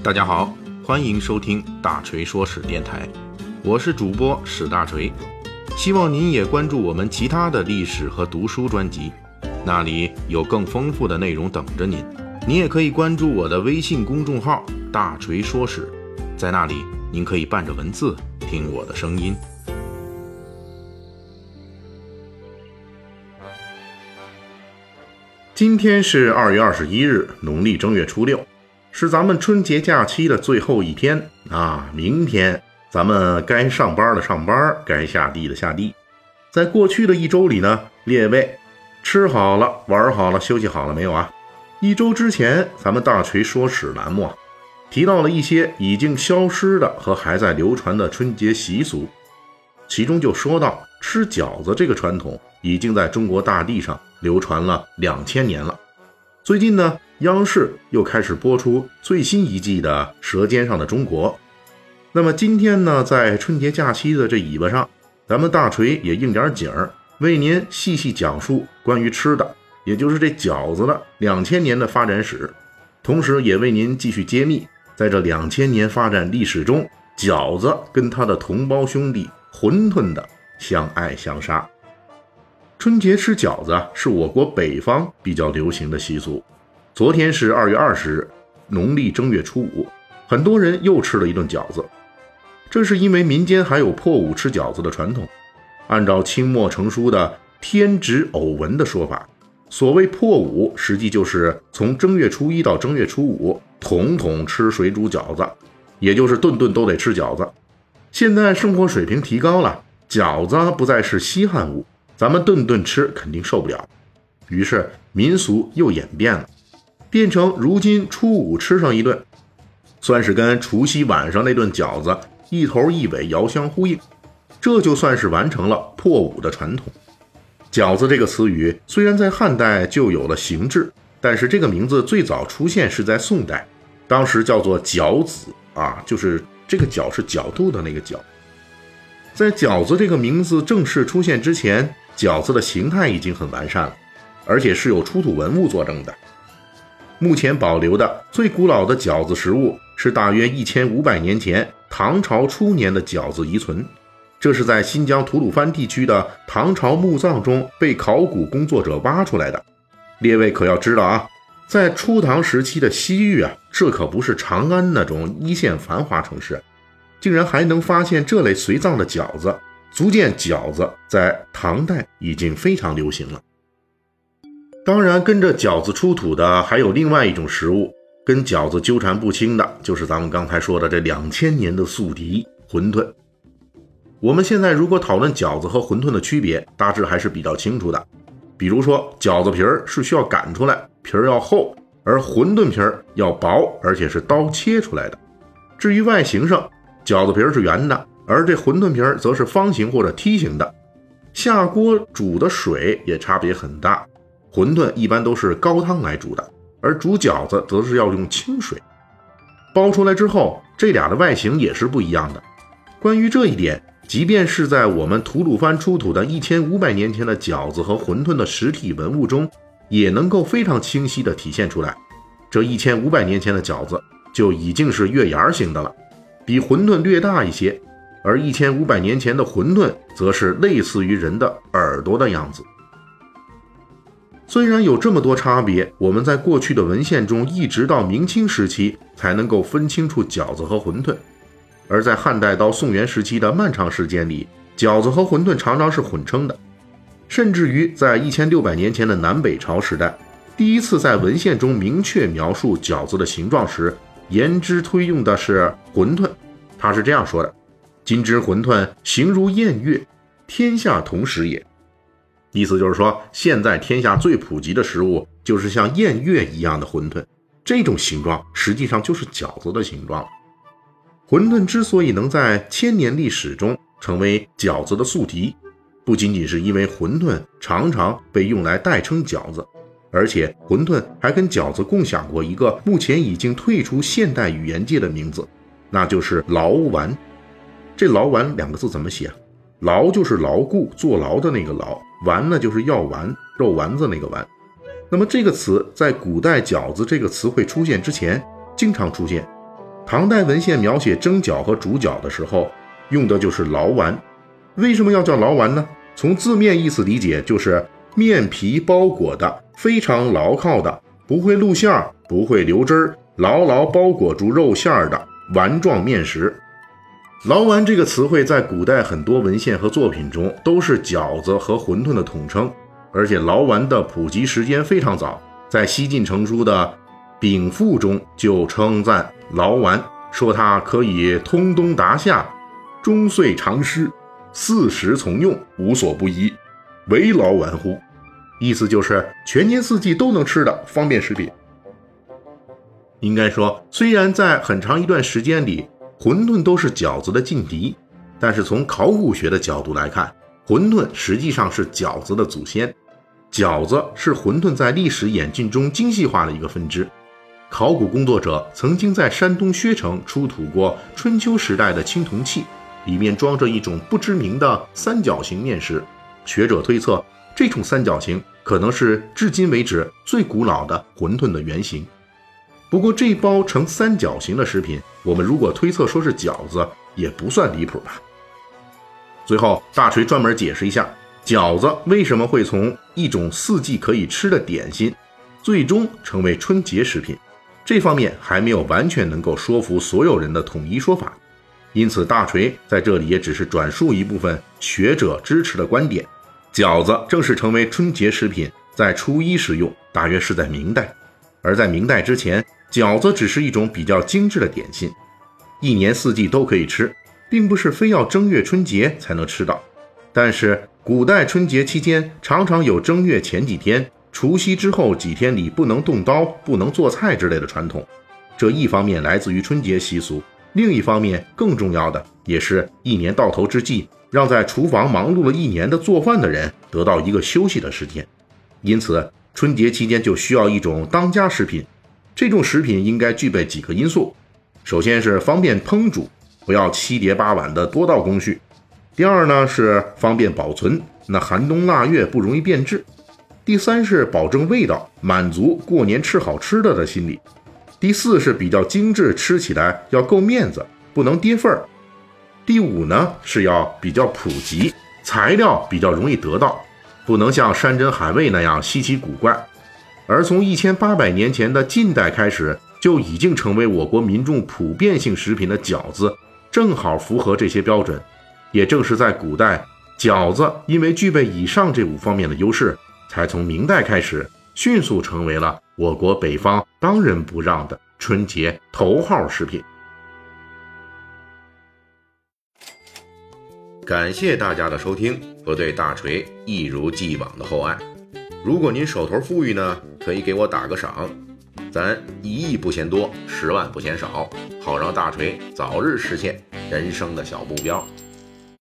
大家好，欢迎收听大锤说史电台，我是主播史大锤，希望您也关注我们其他的历史和读书专辑，那里有更丰富的内容等着您。您也可以关注我的微信公众号“大锤说史”，在那里您可以伴着文字听我的声音。今天是二月二十一日，农历正月初六，是咱们春节假期的最后一天啊！明天咱们该上班的上班，该下地的下地。在过去的一周里呢，列位吃好了、玩好了、休息好了没有啊？一周之前，咱们大锤说史栏目啊，提到了一些已经消失的和还在流传的春节习俗，其中就说到吃饺子这个传统已经在中国大地上。流传了两千年了。最近呢，央视又开始播出最新一季的《舌尖上的中国》。那么今天呢，在春节假期的这尾巴上，咱们大锤也应点景儿，为您细细讲述关于吃的，也就是这饺子的两千年的发展史，同时也为您继续揭秘，在这两千年发展历史中，饺子跟他的同胞兄弟馄饨的相爱相杀。春节吃饺子是我国北方比较流行的习俗。昨天是二月二十日，农历正月初五，很多人又吃了一顿饺子。这是因为民间还有破五吃饺子的传统。按照清末成书的《天职偶闻》的说法，所谓破五，实际就是从正月初一到正月初五，统统吃水煮饺子，也就是顿顿都得吃饺子。现在生活水平提高了，饺子不再是稀罕物。咱们顿顿吃肯定受不了，于是民俗又演变了，变成如今初五吃上一顿，算是跟除夕晚上那顿饺子一头一尾遥相呼应，这就算是完成了破五的传统。饺子这个词语虽然在汉代就有了形制，但是这个名字最早出现是在宋代，当时叫做饺子啊，就是这个角是角度的那个角。在饺子这个名字正式出现之前。饺子的形态已经很完善了，而且是有出土文物作证的。目前保留的最古老的饺子实物是大约一千五百年前唐朝初年的饺子遗存，这是在新疆吐鲁番地区的唐朝墓葬中被考古工作者挖出来的。列位可要知道啊，在初唐时期的西域啊，这可不是长安那种一线繁华城市，竟然还能发现这类随葬的饺子。足见饺子在唐代已经非常流行了。当然，跟着饺子出土的还有另外一种食物，跟饺子纠缠不清的，就是咱们刚才说的这两千年的宿敌——馄饨。我们现在如果讨论饺子和馄饨的区别，大致还是比较清楚的。比如说，饺子皮儿是需要擀出来，皮儿要厚；而馄饨皮儿要薄，而且是刀切出来的。至于外形上，饺子皮儿是圆的。而这馄饨皮儿则是方形或者梯形的，下锅煮的水也差别很大。馄饨一般都是高汤来煮的，而煮饺子则是要用清水。包出来之后，这俩的外形也是不一样的。关于这一点，即便是在我们吐鲁番出土的一千五百年前的饺子和馄饨的实体文物中，也能够非常清晰地体现出来。这一千五百年前的饺子就已经是月牙形的了，比馄饨略大一些。而一千五百年前的馄饨，则是类似于人的耳朵的样子。虽然有这么多差别，我们在过去的文献中，一直到明清时期才能够分清楚饺子和馄饨；而在汉代到宋元时期的漫长时间里，饺子和馄饨常常是混称的。甚至于在一千六百年前的南北朝时代，第一次在文献中明确描述饺子的形状时，言之推用的是馄饨。他是这样说的。今之馄饨形如燕月，天下同食也。意思就是说，现在天下最普及的食物就是像燕月一样的馄饨，这种形状实际上就是饺子的形状。馄饨之所以能在千年历史中成为饺子的宿敌，不仅仅是因为馄饨常常被用来代称饺子，而且馄饨还跟饺子共享过一个目前已经退出现代语言界的名字，那就是牢丸。这牢丸两个字怎么写？啊牢就是牢固、坐牢的那个牢，丸呢就是药丸、肉丸子那个丸。那么这个词在古代饺子这个词汇出现之前，经常出现，唐代文献描写蒸饺和煮饺的时候，用的就是牢丸。为什么要叫牢丸呢？从字面意思理解，就是面皮包裹的非常牢靠的，不会露馅儿，不会流汁儿，牢牢包裹住肉馅儿的丸状面食。牢丸这个词汇在古代很多文献和作品中都是饺子和馄饨的统称，而且牢丸的普及时间非常早，在西晋成书的《禀赋》中就称赞牢丸，说它可以通冬达夏，终岁常吃，四时从用，无所不宜，唯牢丸乎？意思就是全年四季都能吃的方便食品。应该说，虽然在很长一段时间里，馄饨都是饺子的劲敌，但是从考古学的角度来看，馄饨实际上是饺子的祖先。饺子是馄饨在历史演进中精细化的一个分支。考古工作者曾经在山东薛城出土过春秋时代的青铜器，里面装着一种不知名的三角形面食。学者推测，这种三角形可能是至今为止最古老的馄饨的原型。不过，这包呈三角形的食品，我们如果推测说是饺子，也不算离谱吧。最后，大锤专门解释一下，饺子为什么会从一种四季可以吃的点心，最终成为春节食品。这方面还没有完全能够说服所有人的统一说法，因此大锤在这里也只是转述一部分学者支持的观点。饺子正式成为春节食品，在初一食用，大约是在明代，而在明代之前。饺子只是一种比较精致的点心，一年四季都可以吃，并不是非要正月春节才能吃到。但是古代春节期间常常有正月前几天、除夕之后几天里不能动刀、不能做菜之类的传统。这一方面来自于春节习俗，另一方面更重要的也是一年到头之际，让在厨房忙碌了一年的做饭的人得到一个休息的时间。因此，春节期间就需要一种当家食品。这种食品应该具备几个因素：首先是方便烹煮，不要七碟八碗的多道工序；第二呢是方便保存，那寒冬腊月不容易变质；第三是保证味道，满足过年吃好吃的的心理；第四是比较精致，吃起来要够面子，不能跌份儿；第五呢是要比较普及，材料比较容易得到，不能像山珍海味那样稀奇古怪。而从一千八百年前的近代开始，就已经成为我国民众普遍性食品的饺子，正好符合这些标准。也正是在古代，饺子因为具备以上这五方面的优势，才从明代开始迅速成为了我国北方当仁不让的春节头号食品。感谢大家的收听和对大锤一如既往的厚爱。如果您手头富裕呢，可以给我打个赏，咱一亿不嫌多，十万不嫌少，好让大锤早日实现人生的小目标。